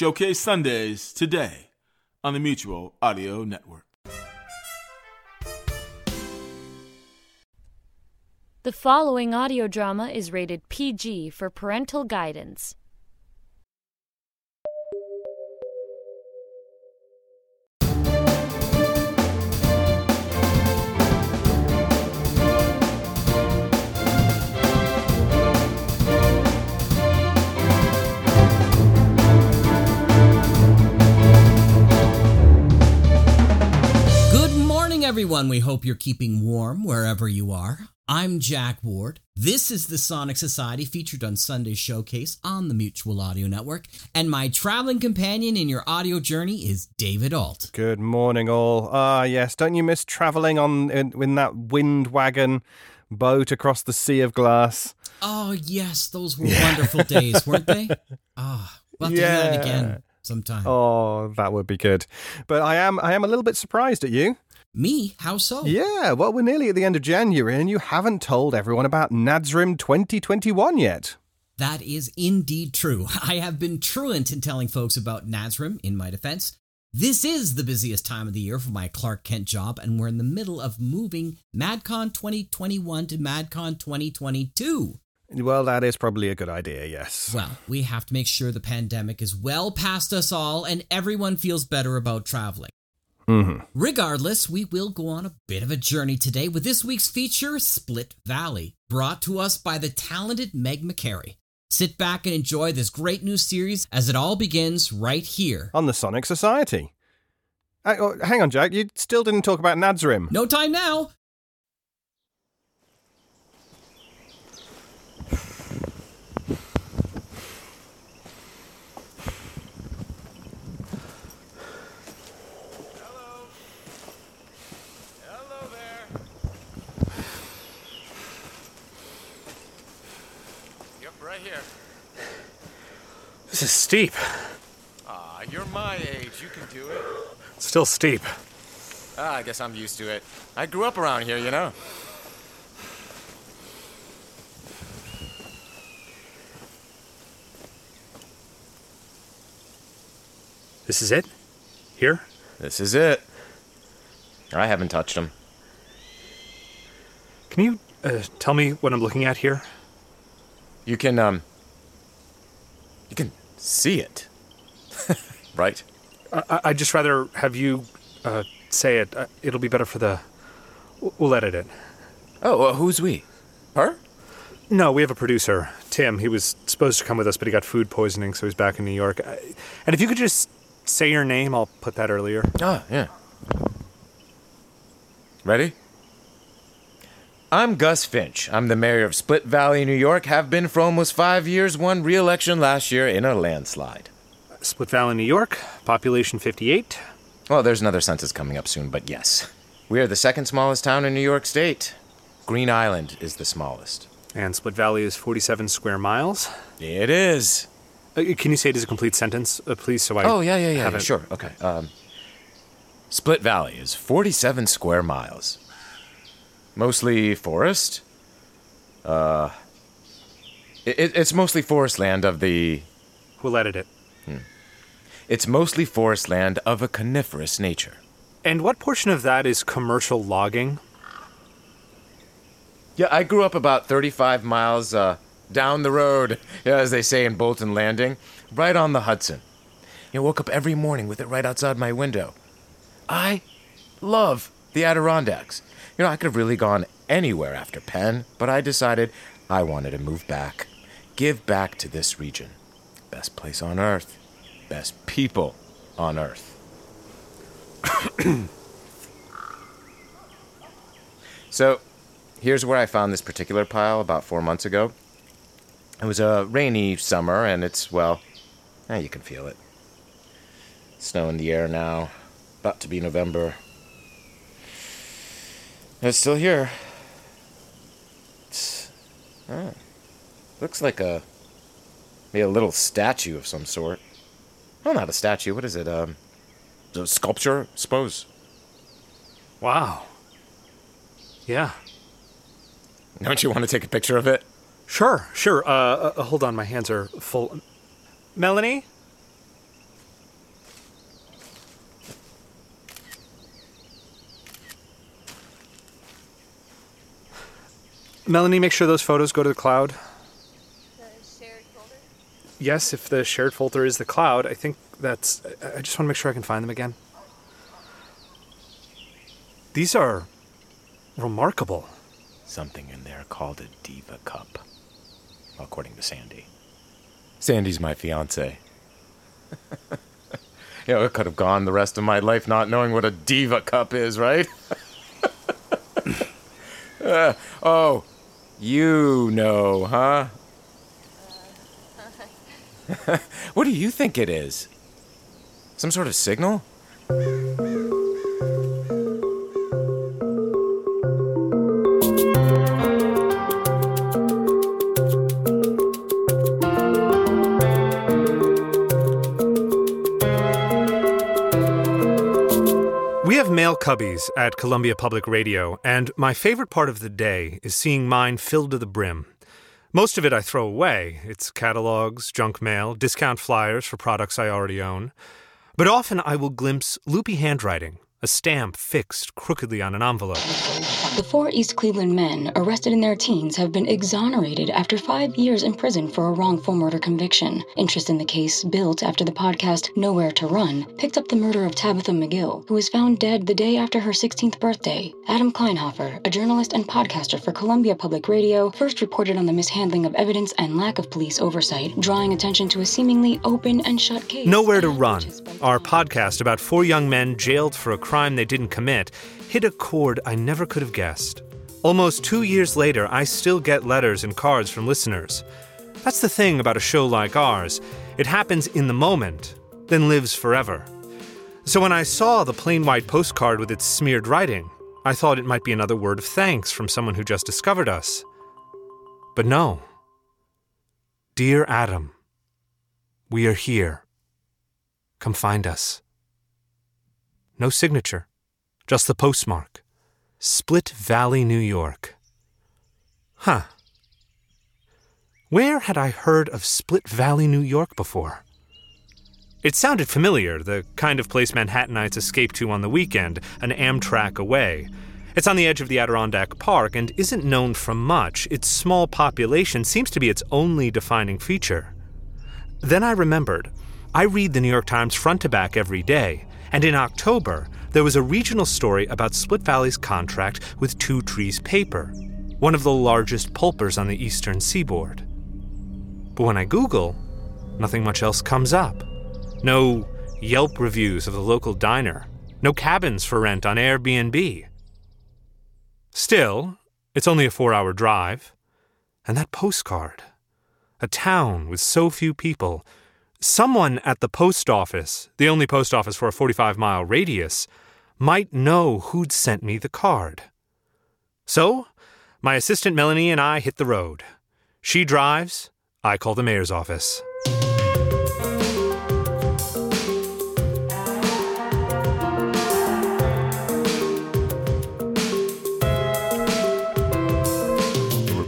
Showcase Sundays today on the Mutual Audio Network. The following audio drama is rated PG for parental guidance. Everyone. We hope you're keeping warm wherever you are. I'm Jack Ward. This is the Sonic Society featured on Sunday Showcase on the Mutual Audio Network. And my traveling companion in your audio journey is David Ault. Good morning, all. Ah, yes. Don't you miss travelling on in, in that wind wagon boat across the sea of glass? Oh, yes, those were wonderful days, weren't they? Ah, we'll have to do that again sometime. Oh, that would be good. But I am I am a little bit surprised at you. Me? How so? Yeah, well, we're nearly at the end of January, and you haven't told everyone about Nadsrim 2021 yet. That is indeed true. I have been truant in telling folks about Nazrim in my defense. This is the busiest time of the year for my Clark Kent job, and we're in the middle of moving MadCon 2021 to MadCon 2022. Well, that is probably a good idea. Yes. Well, we have to make sure the pandemic is well past us all and everyone feels better about traveling. Hmm Regardless, we will go on a bit of a journey today with this week's feature, Split Valley, brought to us by the talented Meg McCary. Sit back and enjoy this great new series as it all begins right here. On the Sonic Society. Uh, oh, hang on, Jack. You still didn't talk about Nadsrim. No time now. Hello there. Yep, right here. This is steep. Ah, you're my age. You can do it. Still steep. Ah, I guess I'm used to it. I grew up around here, you know. This is it? Here? This is it. I haven't touched them. Can you uh, tell me what I'm looking at here? You can, um. You can see it. right? I, I- I'd just rather have you uh, say it. Uh, it'll be better for the. We'll edit it. Oh, uh, who's we? Her? No, we have a producer, Tim. He was supposed to come with us, but he got food poisoning, so he's back in New York. I, and if you could just say your name, I'll put that earlier. Ah, yeah. Ready? I'm Gus Finch. I'm the mayor of Split Valley, New York. Have been for almost five years. Won re-election last year in a landslide. Split Valley, New York, population 58. Well, there's another census coming up soon, but yes. We are the second smallest town in New York State. Green Island is the smallest. And Split Valley is 47 square miles. It is. Uh, can you say it as a complete sentence, uh, please, so I Oh, yeah, yeah, yeah. yeah sure. Okay. Um, Split Valley is 47 square miles. Mostly forest. Uh, it, it's mostly forest land of the. We'll edit it. It's mostly forest land of a coniferous nature. And what portion of that is commercial logging? Yeah, I grew up about 35 miles uh, down the road, as they say in Bolton Landing, right on the Hudson. I woke up every morning with it right outside my window. I love the Adirondacks. You know, I could have really gone anywhere after Penn, but I decided I wanted to move back, give back to this region. Best place on earth, best people on earth. so, here's where I found this particular pile about four months ago. It was a rainy summer, and it's, well, eh, you can feel it. Snow in the air now, about to be November. It's still here. It's, oh, looks like a maybe a little statue of some sort. Well, not a statue. What is it? Um, a sculpture, I suppose. Wow. Yeah. Don't you want to take a picture of it? Sure, sure. Uh, uh, hold on, my hands are full. Melanie? Melanie, make sure those photos go to the cloud. Yes, if the shared folder is the cloud, I think that's. I- just want to make sure I can find them again. These are remarkable. Something in there called a diva cup, according to Sandy. Sandy's my fiance. you know, I could have gone the rest of my life not knowing what a diva cup is, right? Uh, oh, you know, huh? Uh, what do you think it is? Some sort of signal? Cubbies at Columbia Public Radio, and my favorite part of the day is seeing mine filled to the brim. Most of it I throw away. It's catalogs, junk mail, discount flyers for products I already own. But often I will glimpse loopy handwriting, a stamp fixed crookedly on an envelope. The four East Cleveland men arrested in their teens have been exonerated after five years in prison for a wrongful murder conviction. Interest in the case, built after the podcast Nowhere to Run, picked up the murder of Tabitha McGill, who was found dead the day after her 16th birthday. Adam Kleinhofer, a journalist and podcaster for Columbia Public Radio, first reported on the mishandling of evidence and lack of police oversight, drawing attention to a seemingly open and shut case. Nowhere to Run, our podcast about four young men jailed for a crime they didn't commit, hit a chord I never could have guessed. Almost two years later, I still get letters and cards from listeners. That's the thing about a show like ours it happens in the moment, then lives forever. So when I saw the plain white postcard with its smeared writing, I thought it might be another word of thanks from someone who just discovered us. But no. Dear Adam, we are here. Come find us. No signature, just the postmark Split Valley, New York. Huh. Where had I heard of Split Valley, New York before? It sounded familiar, the kind of place Manhattanites escape to on the weekend, an Amtrak away. It's on the edge of the Adirondack Park and isn't known for much. Its small population seems to be its only defining feature. Then I remembered. I read the New York Times front to back every day, and in October, there was a regional story about Split Valley's contract with Two Trees Paper, one of the largest pulpers on the eastern seaboard. But when I Google, nothing much else comes up. No Yelp reviews of the local diner, no cabins for rent on Airbnb. Still, it's only a four hour drive. And that postcard. A town with so few people. Someone at the post office, the only post office for a 45 mile radius, might know who'd sent me the card. So, my assistant Melanie and I hit the road. She drives, I call the mayor's office.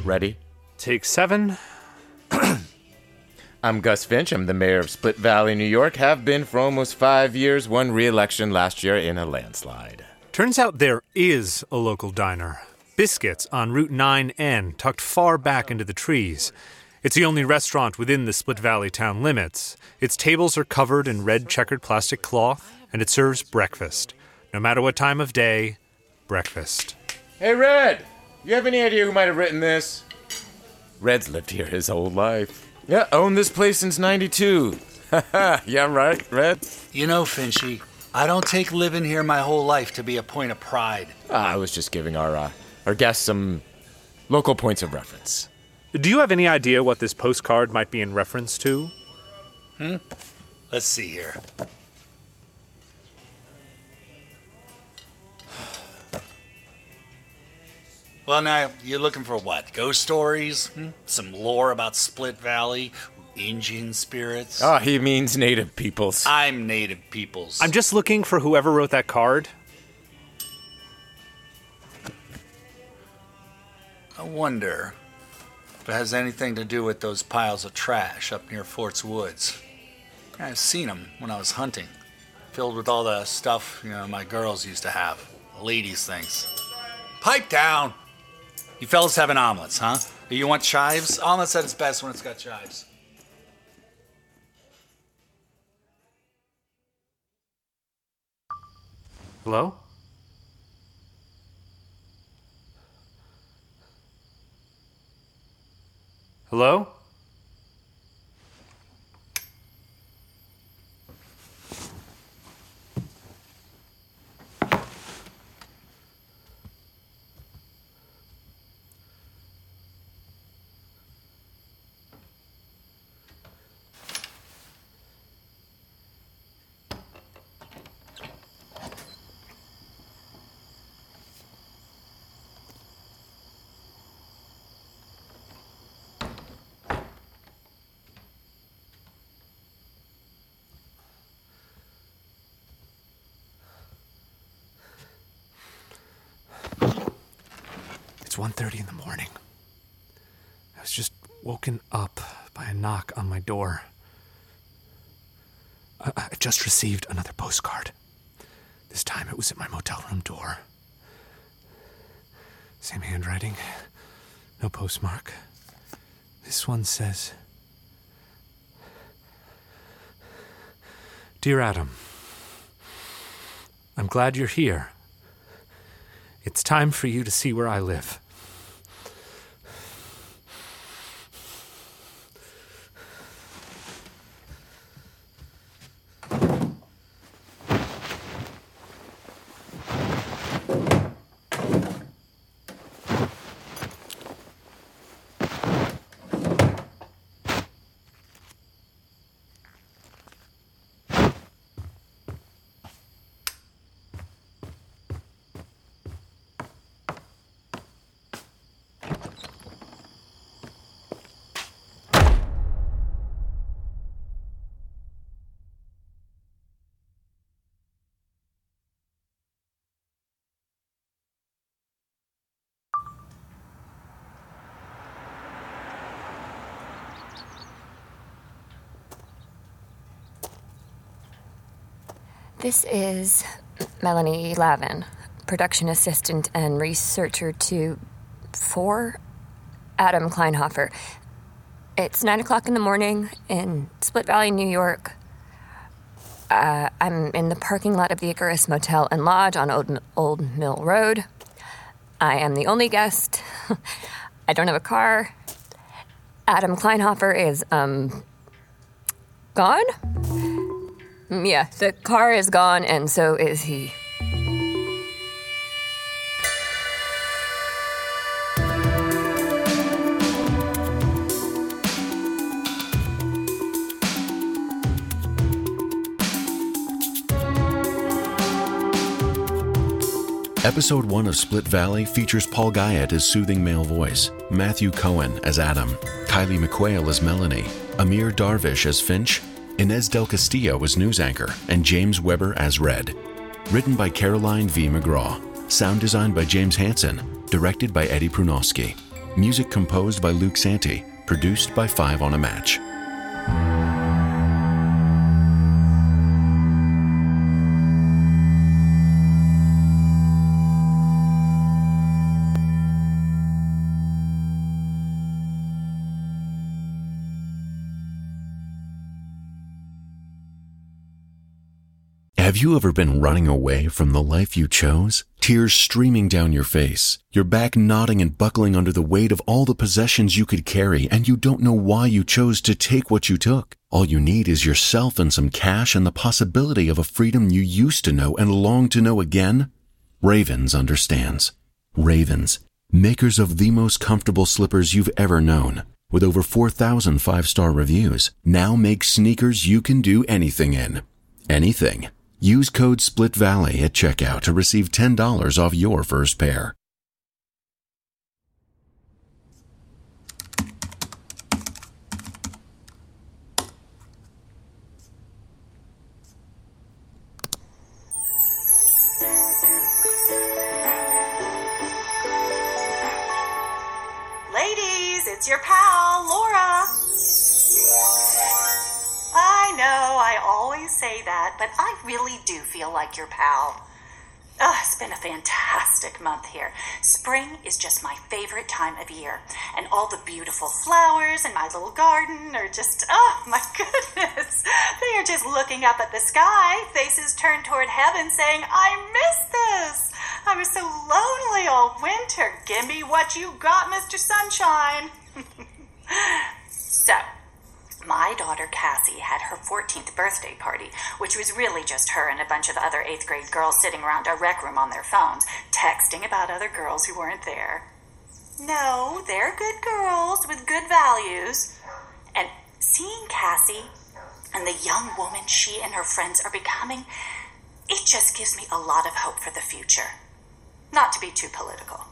Ready? Take seven. I'm Gus Finch. I'm the mayor of Split Valley, New York. Have been for almost five years. Won re-election last year in a landslide. Turns out there is a local diner. Biscuits on Route 9N, tucked far back into the trees. It's the only restaurant within the Split Valley town limits. Its tables are covered in red checkered plastic cloth, and it serves breakfast. No matter what time of day, breakfast. Hey, Red! You have any idea who might have written this? Red's lived here his whole life. Yeah, owned this place since 92. yeah, right, Red? You know, Finchy, I don't take living here my whole life to be a point of pride. Ah, I was just giving our, uh, our guests some local points of reference. Do you have any idea what this postcard might be in reference to? Hmm? Let's see here. Well, now, you're looking for what? Ghost stories? Hmm? Some lore about Split Valley? Indian spirits? Ah, he means native peoples. I'm native peoples. I'm just looking for whoever wrote that card. I wonder if it has anything to do with those piles of trash up near Fort's Woods. I've seen them when I was hunting, filled with all the stuff you know my girls used to have, ladies' things. Pipe down. You fellas having omelets, huh? You want chives? Omelets at its best when it's got chives. Hello? Hello? It's 1:30 in the morning. I was just woken up by a knock on my door. I, just received another postcard. This time it was at my motel room door. Same handwriting, no postmark. This one says Dear Adam, I'm glad you're here. It's time for you to see where I live. This is Melanie Lavin, production assistant and researcher to for Adam Kleinhofer. It's nine o'clock in the morning in Split Valley, New York. Uh, I'm in the parking lot of the Icarus Motel and Lodge on Old, Old Mill Road. I am the only guest. I don't have a car. Adam Kleinhofer is um gone. Mm, Yeah, the car is gone, and so is he. Episode 1 of Split Valley features Paul Guyett as soothing male voice, Matthew Cohen as Adam, Kylie McQuail as Melanie, Amir Darvish as Finch, Inez Del Castillo as news anchor, and James Weber as Red. Written by Caroline V. McGraw. Sound designed by James Hansen. Directed by Eddie Prunowski. Music composed by Luke Santi. Produced by Five on a Match. Have you ever been running away from the life you chose? Tears streaming down your face, your back nodding and buckling under the weight of all the possessions you could carry, and you don't know why you chose to take what you took. All you need is yourself and some cash and the possibility of a freedom you used to know and long to know again? Ravens understands. Ravens, makers of the most comfortable slippers you've ever known. With over 4,000 five star reviews, now make sneakers you can do anything in. Anything. Use code Split Valley at checkout to receive $10 off your first pair. Say that, but I really do feel like your pal. Oh, it's been a fantastic month here. Spring is just my favorite time of year. And all the beautiful flowers in my little garden are just, oh my goodness. They are just looking up at the sky, faces turned toward heaven, saying, I miss this. I was so lonely all winter. Give me what you got, Mr. Sunshine. so, my daughter Cassie had her 14th birthday party, which was really just her and a bunch of other eighth grade girls sitting around a rec room on their phones, texting about other girls who weren't there. No, they're good girls with good values. And seeing Cassie and the young woman she and her friends are becoming, it just gives me a lot of hope for the future. Not to be too political.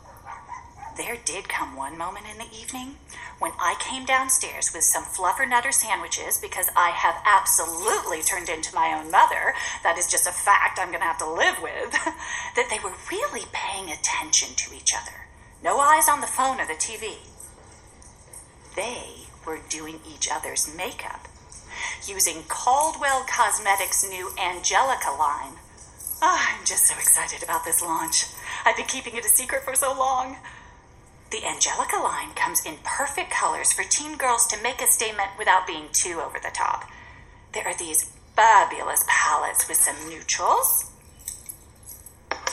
There did come one moment in the evening when I came downstairs with some fluffernutter sandwiches because I have absolutely turned into my own mother. That is just a fact I'm going to have to live with. that they were really paying attention to each other. No eyes on the phone or the TV. They were doing each other's makeup using Caldwell Cosmetics' new Angelica line. Oh, I'm just so excited about this launch. I've been keeping it a secret for so long. The Angelica line comes in perfect colors for teen girls to make a statement without being too over the top. There are these fabulous palettes with some neutrals.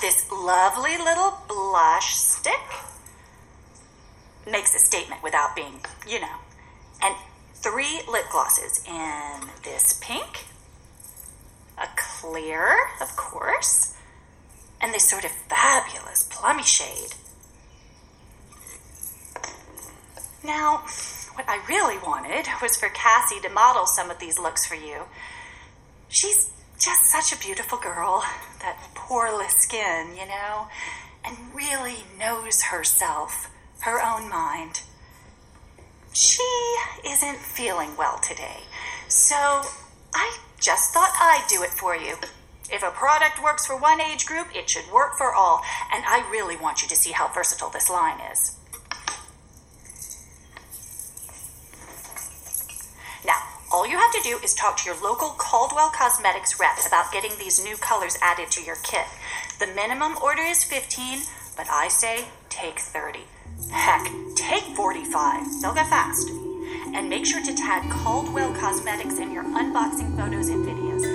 This lovely little blush stick makes a statement without being, you know. And three lip glosses in this pink, a clear, of course, and this sort of fabulous plummy shade. Now, what I really wanted was for Cassie to model some of these looks for you. She's just such a beautiful girl, that poreless skin, you know, and really knows herself, her own mind. She isn't feeling well today, so I just thought I'd do it for you. If a product works for one age group, it should work for all, and I really want you to see how versatile this line is. Have to do is talk to your local Caldwell Cosmetics rep about getting these new colors added to your kit. The minimum order is 15, but I say take 30. Heck, take 45. They'll go fast. And make sure to tag Caldwell Cosmetics in your unboxing photos and videos.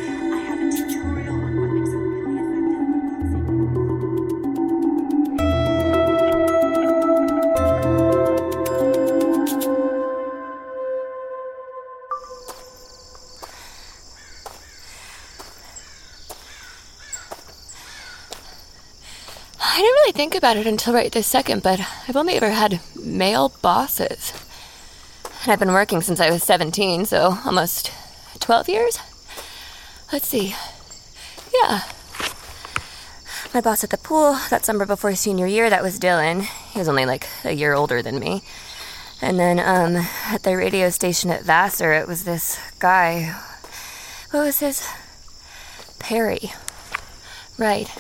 About it until right this second, but I've only ever had male bosses. And I've been working since I was 17, so almost 12 years? Let's see. Yeah. My boss at the pool that summer before senior year, that was Dylan. He was only like a year older than me. And then um, at the radio station at Vassar, it was this guy. What was his? Perry. Right.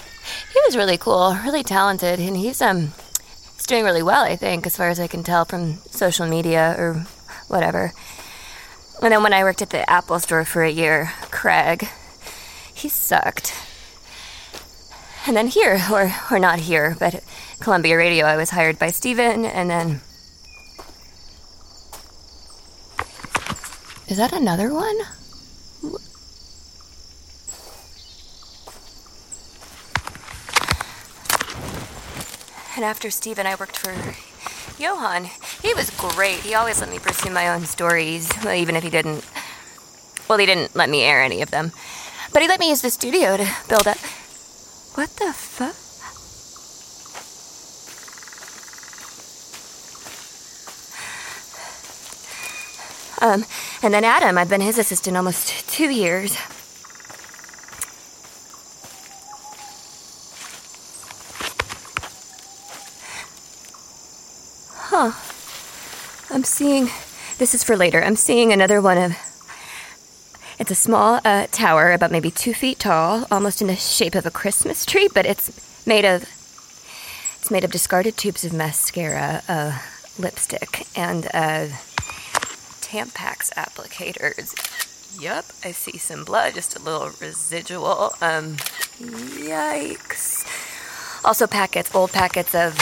He was really cool, really talented, and he's um he's doing really well, I think, as far as I can tell from social media or whatever. And then when I worked at the Apple store for a year, Craig, he sucked. And then here, or or not here, but Columbia Radio, I was hired by Steven, and then Is that another one? And after Steven, I worked for Johan. He was great. He always let me pursue my own stories, even if he didn't. Well, he didn't let me air any of them. But he let me use the studio to build up. What the fuck? Um, and then Adam, I've been his assistant almost two years. Huh. I'm seeing. This is for later. I'm seeing another one of. It's a small uh, tower, about maybe two feet tall, almost in the shape of a Christmas tree, but it's made of. It's made of discarded tubes of mascara, uh, lipstick, and uh, Tampax applicators. Yup, I see some blood, just a little residual. Um, yikes. Also, packets, old packets of.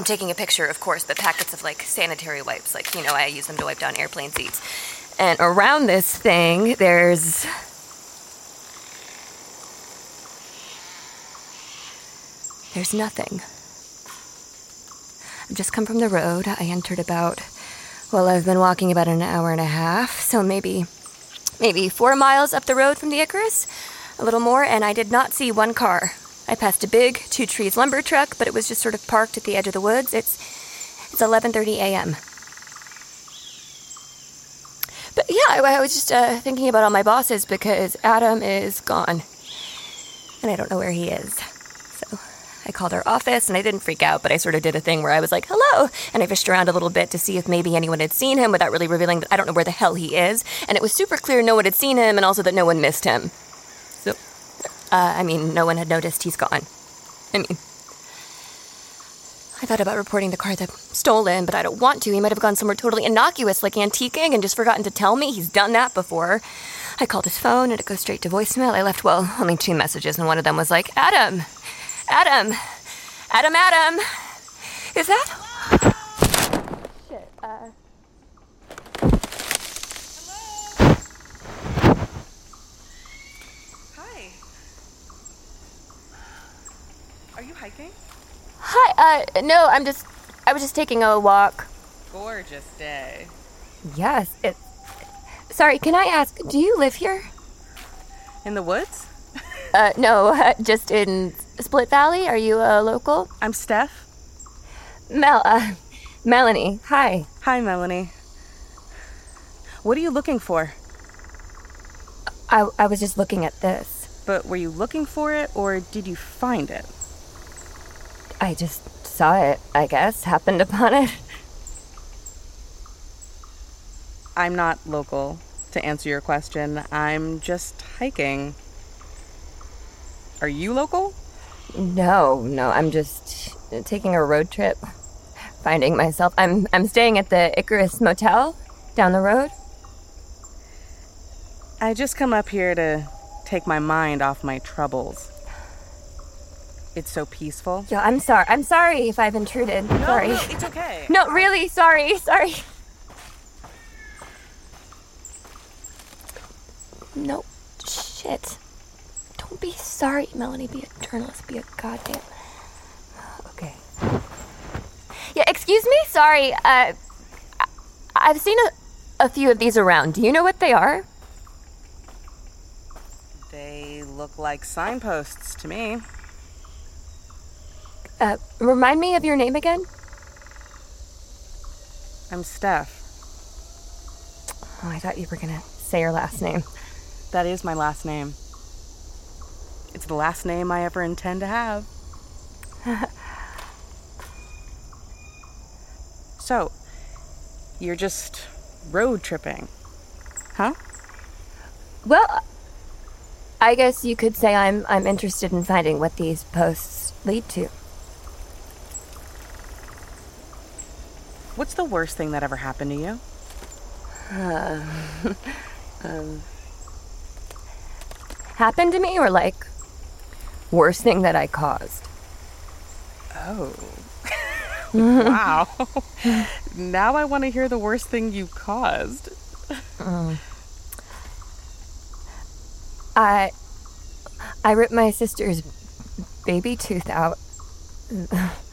I'm taking a picture, of course, but packets of like sanitary wipes. Like, you know, I use them to wipe down airplane seats. And around this thing, there's. There's nothing. I've just come from the road. I entered about. Well, I've been walking about an hour and a half, so maybe. maybe four miles up the road from the Icarus. A little more, and I did not see one car. I passed a big two trees lumber truck, but it was just sort of parked at the edge of the woods. It's it's 11:30 a.m. But yeah, I, I was just uh, thinking about all my bosses because Adam is gone, and I don't know where he is. So I called our office, and I didn't freak out, but I sort of did a thing where I was like, "Hello," and I fished around a little bit to see if maybe anyone had seen him without really revealing that I don't know where the hell he is. And it was super clear no one had seen him, and also that no one missed him. Uh, I mean, no one had noticed he's gone. I mean, I thought about reporting the car that stolen, but I don't want to. He might have gone somewhere totally innocuous, like antiquing, and just forgotten to tell me. He's done that before. I called his phone, and it goes straight to voicemail. I left, well, only two messages, and one of them was like, Adam! Adam! Adam, Adam! Is that? Shit, uh. Hi. Are you hiking? Hi, uh, no, I'm just. I was just taking a walk. Gorgeous day. Yes, it. Sorry, can I ask, do you live here? In the woods? Uh, no, just in Split Valley. Are you a local? I'm Steph. Mel, uh, Melanie. Hi. Hi, Melanie. What are you looking for? I, I was just looking at this. But were you looking for it, or did you find it? I just saw it, I guess, happened upon it. I'm not local, to answer your question. I'm just hiking. Are you local? No, no, I'm just taking a road trip. Finding myself. I'm I'm staying at the Icarus Motel down the road. I just come up here to take my mind off my troubles. It's so peaceful. Yeah, I'm sorry. I'm sorry if I've intruded. No, sorry. no, it's okay. No, really, sorry. Sorry. No, shit. Don't be sorry, Melanie. Be a journalist. Be a goddamn. Okay. Yeah, excuse me? Sorry. Uh, I've seen a, a few of these around. Do you know what they are? They look like signposts to me. Uh, remind me of your name again? I'm Steph. Oh, I thought you were gonna say your last name. That is my last name. It's the last name I ever intend to have. so, you're just road tripping, huh? Well, I guess you could say I'm I'm interested in finding what these posts lead to. What's the worst thing that ever happened to you? Uh, um, happened to me, or like worst thing that I caused? Oh. wow. now I want to hear the worst thing you caused. Mm. I I ripped my sister's baby tooth out.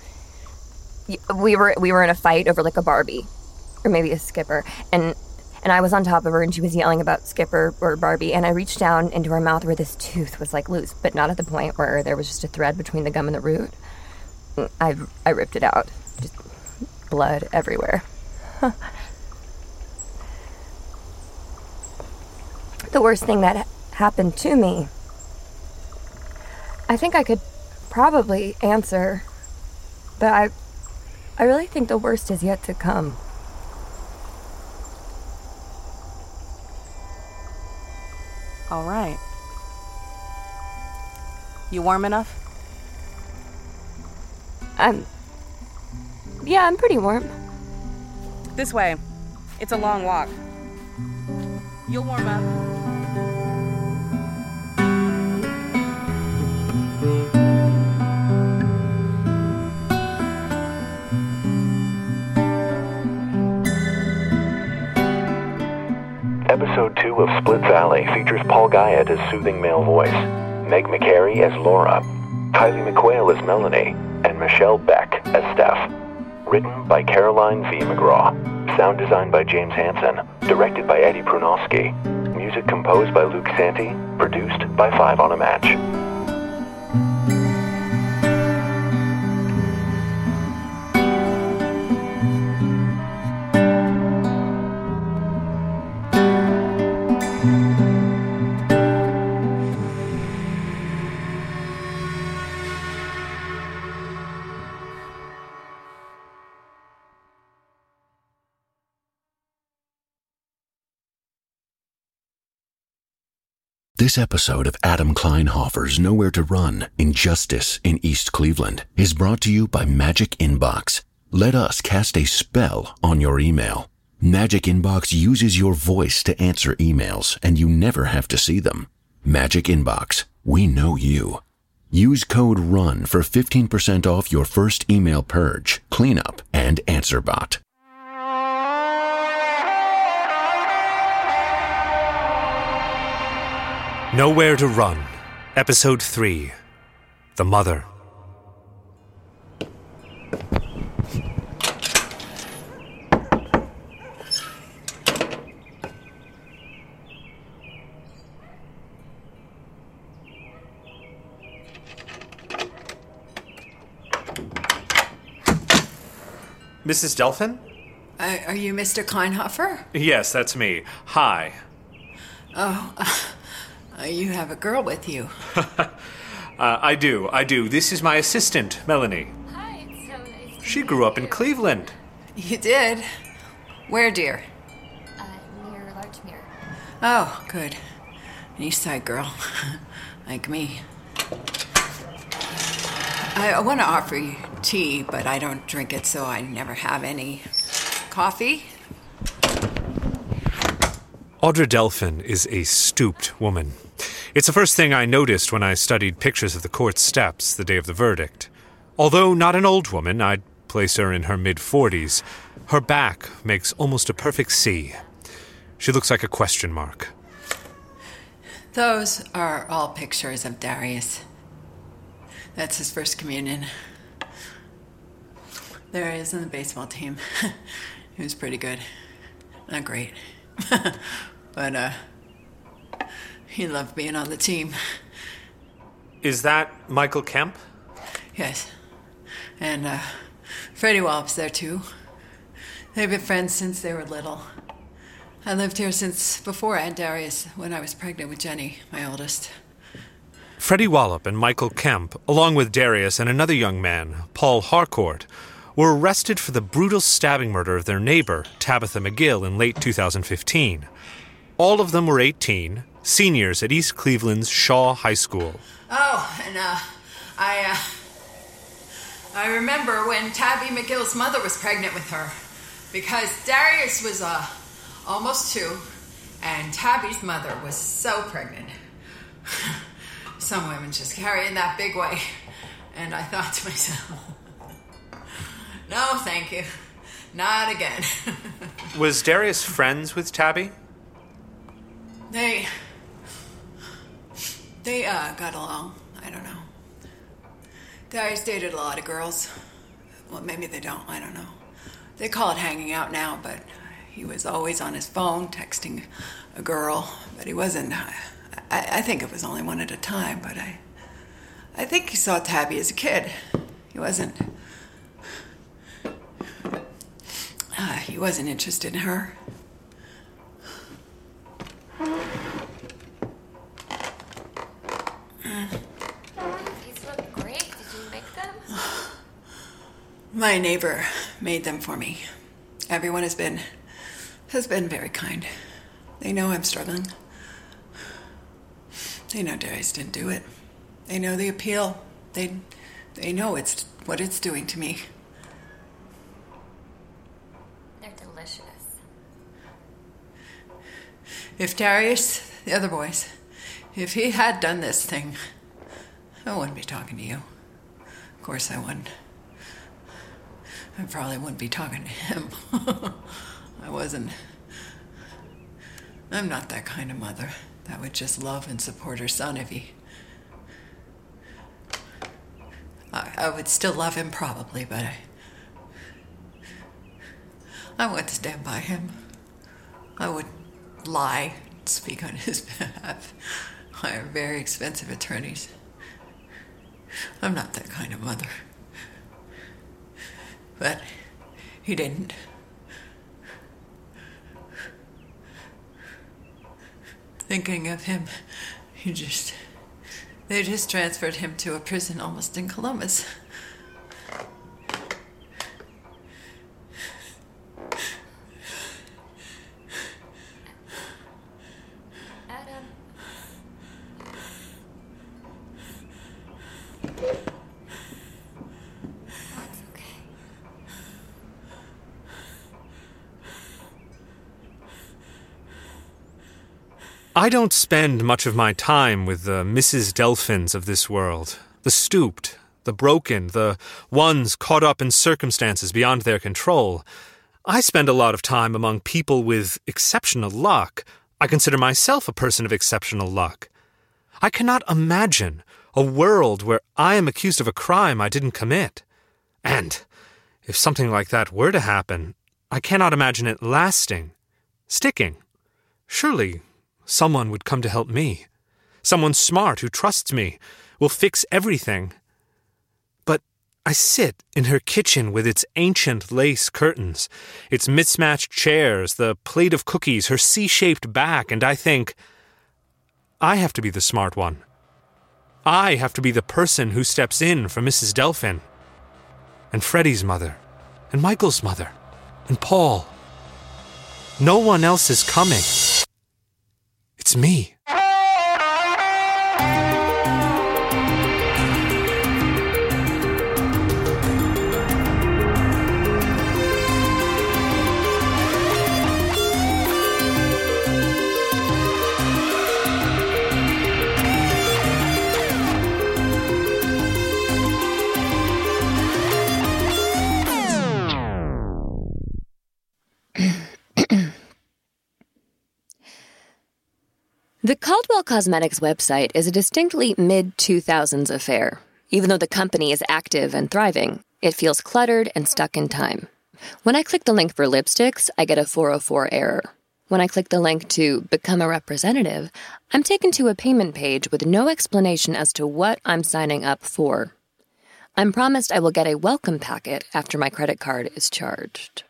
we were we were in a fight over like a Barbie or maybe a Skipper and and I was on top of her and she was yelling about Skipper or Barbie and I reached down into her mouth where this tooth was like loose but not at the point where there was just a thread between the gum and the root. I I ripped it out. Just blood everywhere. the worst thing that happened to me. I think I could probably answer, but I I really think the worst is yet to come. All right. You warm enough? I'm Yeah, I'm pretty warm. This way. It's a long walk. You'll warm up. Of Split Valley features Paul Guyett as soothing male voice, Meg McCary as Laura, Kylie McQuail as Melanie, and Michelle Beck as Steph. Written by Caroline V. McGraw. Sound designed by James Hansen. Directed by Eddie Prunowski. Music composed by Luke Santi. Produced by Five on a Match. This episode of Adam Kleinhofer's Nowhere to Run Injustice in East Cleveland is brought to you by Magic Inbox. Let us cast a spell on your email. Magic Inbox uses your voice to answer emails, and you never have to see them. Magic Inbox, we know you. Use code RUN for 15% off your first email purge, cleanup, and AnswerBot. Nowhere to Run, Episode 3 The Mother. Mrs. Delphin? Uh, are you Mr. Kleinhofer? Yes, that's me. Hi. Oh, uh, you have a girl with you. Uh, I do, I do. This is my assistant, Melanie. Hi, it's so nice. She grew up in Cleveland. You did? Where, dear? Uh, near Larchmere. Oh, good. An East Side girl. like me. I, I want to offer you tea, but I don't drink it, so I never have any. Coffee? Audra Delphin is a stooped woman. It's the first thing I noticed when I studied pictures of the court steps the day of the verdict. Although not an old woman, I'd place her in her mid 40s. Her back makes almost a perfect C. She looks like a question mark. Those are all pictures of Darius. That's his first communion. There he is in the baseball team. he was pretty good. Not great. but, uh, he loved being on the team. Is that Michael Kemp? Yes. And, uh, Freddie Wallop's there too. They've been friends since they were little. I lived here since before Aunt Darius, when I was pregnant with Jenny, my oldest. Freddie Wallop and Michael Kemp, along with Darius and another young man, Paul Harcourt, were arrested for the brutal stabbing murder of their neighbor, Tabitha McGill, in late 2015. All of them were 18, seniors at East Cleveland's Shaw High School. Oh, and, uh, I, uh, I remember when Tabby McGill's mother was pregnant with her. Because Darius was, uh, almost two, and Tabby's mother was so pregnant. Some women just carry in that big way. And I thought to myself, no, thank you. Not again. Was Darius friends with Tabby? they. They, uh, got along. I don't know. Darius dated a lot of girls. Well, maybe they don't. I don't know. They call it hanging out now, but he was always on his phone texting a girl. But he wasn't. I, I think it was only one at a time, but I. I think he saw Tabby as a kid. He wasn't. Uh, he wasn't interested in her. These look great. Did you make them? My neighbor made them for me. Everyone has been has been very kind. They know I'm struggling. They know Darius didn't do it. They know the appeal. They they know it's what it's doing to me. They're delicious. If Darius, the other boys, if he had done this thing, I wouldn't be talking to you. Of course I wouldn't. I probably wouldn't be talking to him. I wasn't. I'm not that kind of mother that would just love and support her son if he. I, I would still love him probably, but I. I would stand by him. I would lie, speak on his behalf, hire very expensive attorneys. I'm not that kind of mother. But he didn't. Thinking of him, he just. They just transferred him to a prison almost in Columbus. I don't spend much of my time with the Mrs. Delphins of this world, the stooped, the broken, the ones caught up in circumstances beyond their control. I spend a lot of time among people with exceptional luck. I consider myself a person of exceptional luck. I cannot imagine a world where I am accused of a crime I didn't commit. And if something like that were to happen, I cannot imagine it lasting, sticking. Surely someone would come to help me. Someone smart who trusts me, will fix everything. But I sit in her kitchen with its ancient lace curtains, its mismatched chairs, the plate of cookies, her C shaped back, and I think, I have to be the smart one. I have to be the person who steps in for Mrs. Delphin. And Freddie's mother, and Michael's mother, and Paul. No one else is coming. It's me. The Caldwell Cosmetics website is a distinctly mid 2000s affair. Even though the company is active and thriving, it feels cluttered and stuck in time. When I click the link for lipsticks, I get a 404 error. When I click the link to Become a Representative, I'm taken to a payment page with no explanation as to what I'm signing up for. I'm promised I will get a welcome packet after my credit card is charged.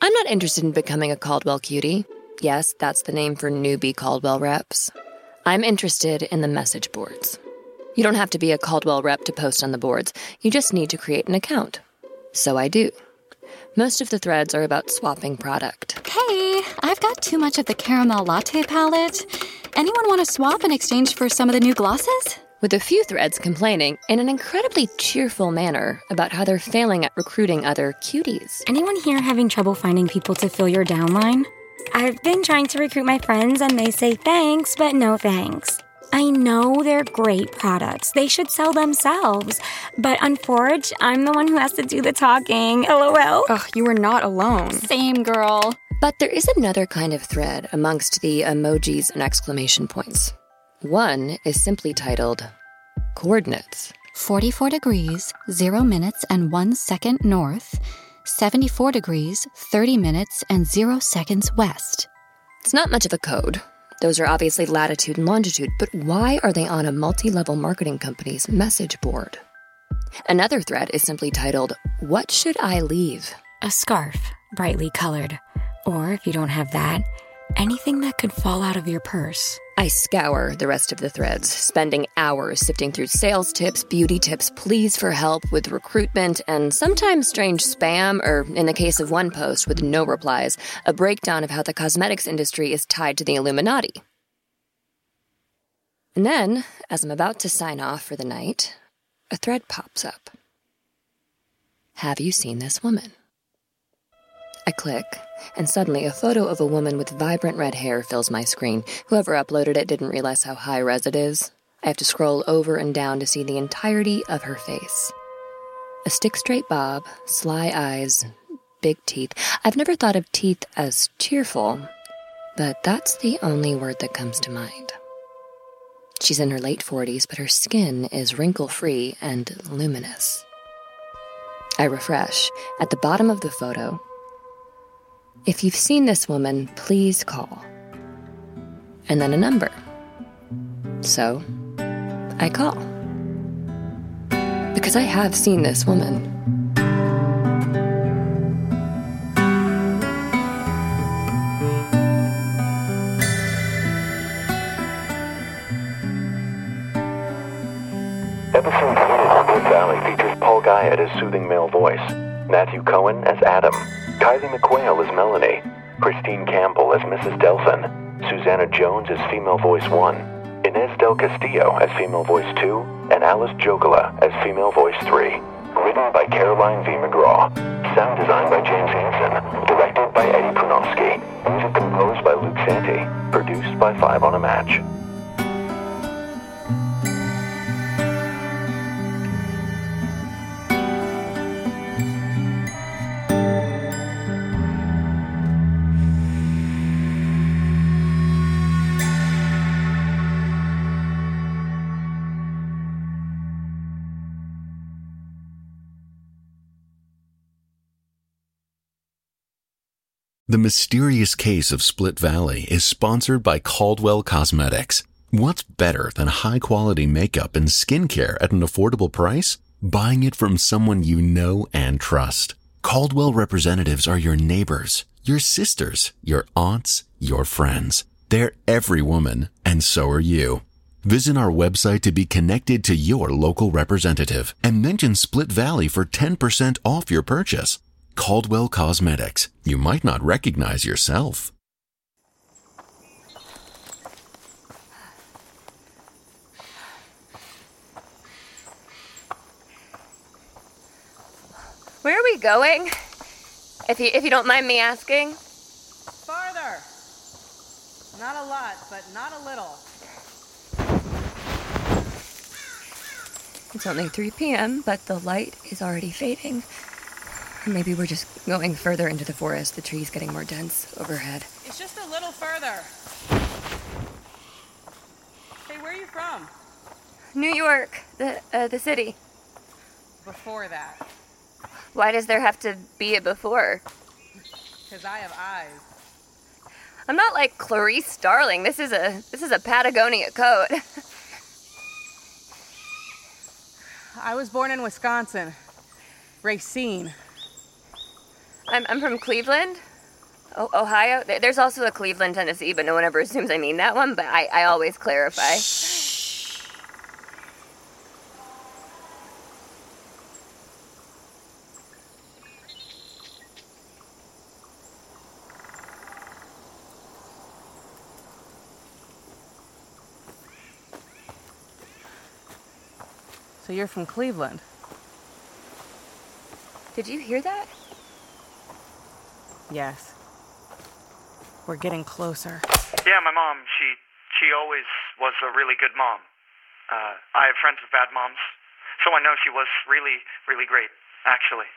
I'm not interested in becoming a Caldwell cutie. Yes, that's the name for newbie Caldwell reps. I'm interested in the message boards. You don't have to be a Caldwell rep to post on the boards, you just need to create an account. So I do. Most of the threads are about swapping product. Hey, I've got too much of the caramel latte palette. Anyone want to swap in exchange for some of the new glosses? With a few threads complaining, in an incredibly cheerful manner, about how they're failing at recruiting other cuties. Anyone here having trouble finding people to fill your downline? I've been trying to recruit my friends and they say thanks, but no thanks. I know they're great products. They should sell themselves. But on Forge, I'm the one who has to do the talking. LOL. Ugh, you are not alone. Same girl. But there is another kind of thread amongst the emojis and exclamation points. One is simply titled Coordinates. 44 degrees, 0 minutes and 1 second north, 74 degrees, 30 minutes and 0 seconds west. It's not much of a code. Those are obviously latitude and longitude, but why are they on a multi level marketing company's message board? Another thread is simply titled, What Should I Leave? A scarf, brightly colored. Or if you don't have that, anything that could fall out of your purse. I scour the rest of the threads, spending hours sifting through sales tips, beauty tips, pleas for help with recruitment, and sometimes strange spam, or in the case of one post with no replies, a breakdown of how the cosmetics industry is tied to the Illuminati. And then, as I'm about to sign off for the night, a thread pops up. Have you seen this woman? I click, and suddenly a photo of a woman with vibrant red hair fills my screen. Whoever uploaded it didn't realize how high res it is. I have to scroll over and down to see the entirety of her face. A stick straight bob, sly eyes, big teeth. I've never thought of teeth as cheerful. but that's the only word that comes to mind. She's in her late 40s, but her skin is wrinkle free and luminous. I refresh. At the bottom of the photo, if you've seen this woman, please call. And then a number. So, I call. Because I have seen this woman. Episode 3 of Split Valley features Paul Guyatt his soothing male voice, Matthew Cohen as Adam, Kylie McQuail as Melanie, Christine Campbell as Mrs. Delson, Susanna Jones as female voice 1, Inez Del Castillo as female voice 2, and Alice Jokala as female voice 3. Written by Caroline V. McGraw. Sound designed by James Hansen. Directed by Eddie Prunovsky. Music composed by Luke Santi. Produced by Five on a Match. The mysterious case of Split Valley is sponsored by Caldwell Cosmetics. What's better than high quality makeup and skincare at an affordable price? Buying it from someone you know and trust. Caldwell representatives are your neighbors, your sisters, your aunts, your friends. They're every woman, and so are you. Visit our website to be connected to your local representative and mention Split Valley for 10% off your purchase. Caldwell Cosmetics. You might not recognize yourself. Where are we going? If you if you don't mind me asking. Farther. Not a lot, but not a little. It's only 3 p.m., but the light is already fading. Maybe we're just going further into the forest. The trees getting more dense overhead. It's just a little further. Hey, where are you from? New York, the uh, the city. Before that. Why does there have to be a before? Because I have eyes. I'm not like Clarice Starling. This is a this is a Patagonia coat. I was born in Wisconsin. Racine. I'm I'm from Cleveland. Oh, Ohio. There's also a Cleveland, Tennessee, but no one ever assumes I mean that one. But I, I always clarify. So you're from Cleveland? Did you hear that? Yes. We're getting closer. Yeah, my mom, she she always was a really good mom. Uh, I have friends with bad moms, so I know she was really, really great, actually.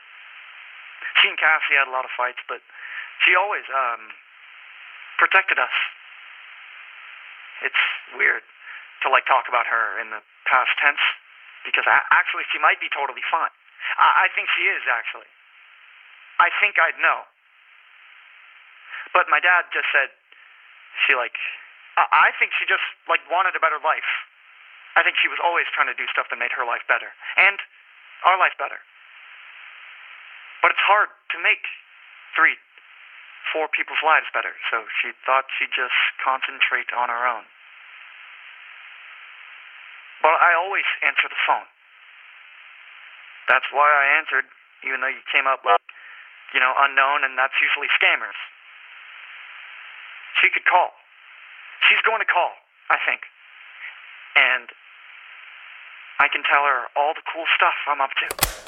She and Cassie had a lot of fights, but she always um, protected us. It's weird to like talk about her in the past tense because a- actually she might be totally fine. I, I think she is actually. I think I'd know. But my dad just said she like I think she just like wanted a better life. I think she was always trying to do stuff that made her life better and our life better. But it's hard to make three, four people's lives better, so she thought she'd just concentrate on her own. But I always answer the phone. That's why I answered, even though you came up with, you know, unknown, and that's usually scammers. She could call. She's going to call, I think. And I can tell her all the cool stuff I'm up to.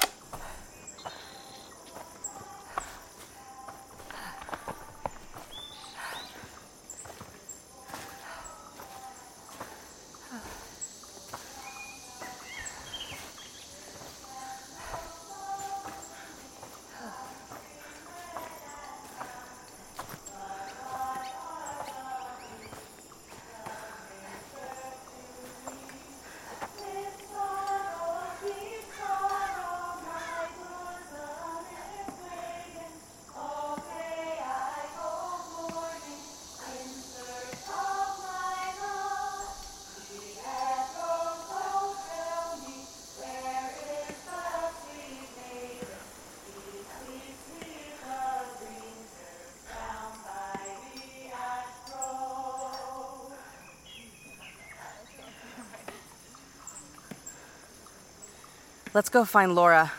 Let's go find Laura.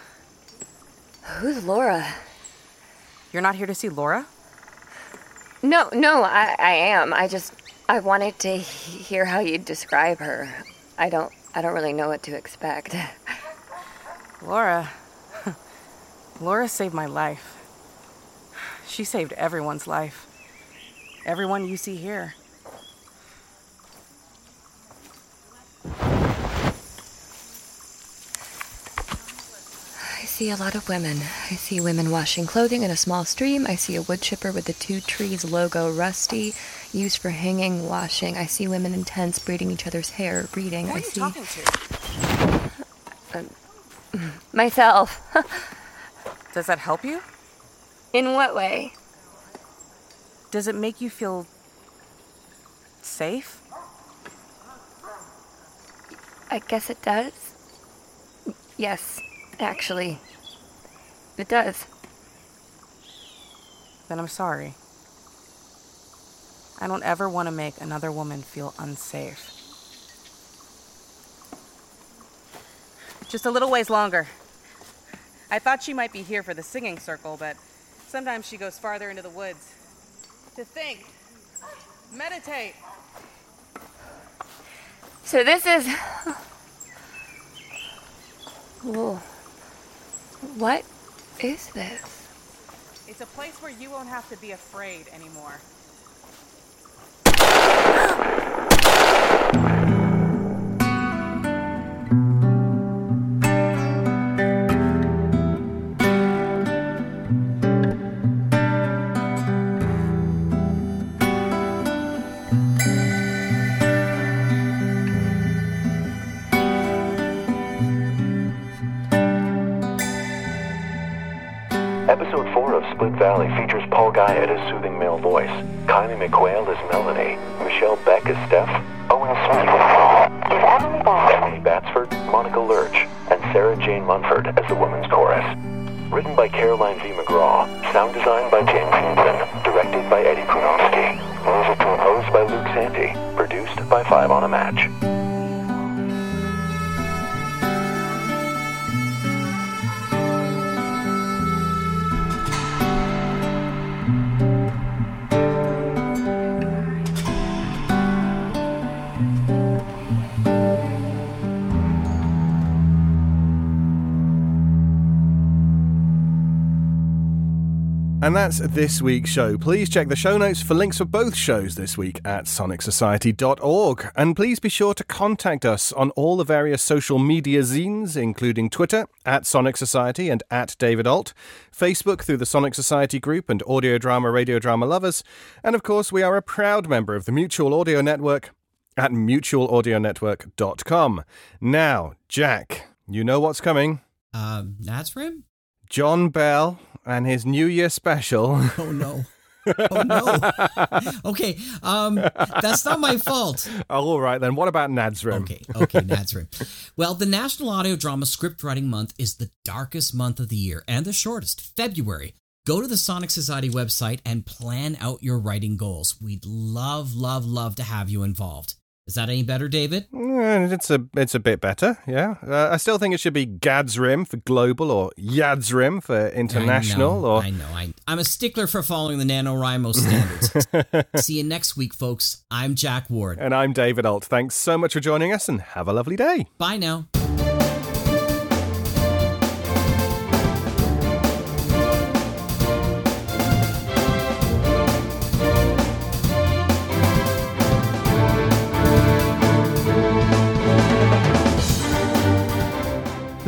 Who's Laura? You're not here to see Laura? No, no, I, I am. I just I wanted to he- hear how you'd describe her. I don't I don't really know what to expect. Laura. Laura saved my life. She saved everyone's life. Everyone you see here. See a lot of women. I see women washing clothing in a small stream. I see a wood chipper with the two trees logo rusty, used for hanging, washing. I see women in tents braiding each other's hair, reading. Who are I you see talking to? um, myself. Does that help you? In what way? Does it make you feel safe? I guess it does. Yes, actually. It does. Then I'm sorry. I don't ever want to make another woman feel unsafe. Just a little ways longer. I thought she might be here for the singing circle, but sometimes she goes farther into the woods. To think, meditate. So this is. Whoa. What is this? It's a place where you won't have to be afraid anymore. Split Valley features Paul Guyatt as soothing male voice, Kylie McQuail as Melanie, Michelle Beck as Steph, Owen Smith as Paul, Emily Batsford, Monica Lurch, and Sarah Jane Munford as the women's chorus. Written by Caroline V. McGraw, sound designed by James Hinton, directed by Eddie Prunovsky, music composed by Luke Santi, produced by Five on a Match. And that's this week's show. Please check the show notes for links for both shows this week at sonicsociety.org. And please be sure to contact us on all the various social media zines, including Twitter at Sonic Society and at David Ault, Facebook through the Sonic Society group and audio drama, radio drama lovers. And of course, we are a proud member of the Mutual Audio Network at mutualaudionetwork.com. Now, Jack, you know what's coming. Um, him? John Bell and his New Year special. Oh no. Oh no. okay, um, that's not my fault. Oh, all right then. What about Nadsrim? Okay, okay, Nadsrim. Well, the National Audio Drama Script Writing Month is the darkest month of the year and the shortest, February. Go to the Sonic Society website and plan out your writing goals. We'd love, love, love to have you involved. Is that any better, David? Mm, It's a it's a bit better, yeah. Uh, I still think it should be Gadsrim for global or Yadsrim for international. I know, or I know. I, I'm a stickler for following the NaNoWriMo standards. See you next week, folks. I'm Jack Ward. And I'm David Ault. Thanks so much for joining us, and have a lovely day. Bye now.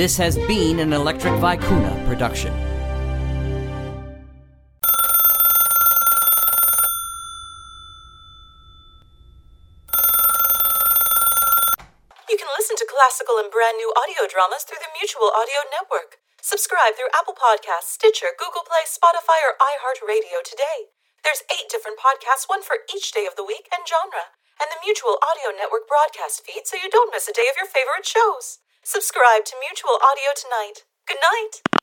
This has been an Electric Vicuna production. You can listen to classical and brand new audio dramas through the Mutual Audio Network. Subscribe through Apple Podcasts, Stitcher, Google Play, Spotify, or iHeartRadio today. There's eight different podcasts, one for each day of the week and genre, and the Mutual Audio Network broadcast feed so you don't miss a day of your favorite shows. Subscribe to Mutual Audio tonight. Good night.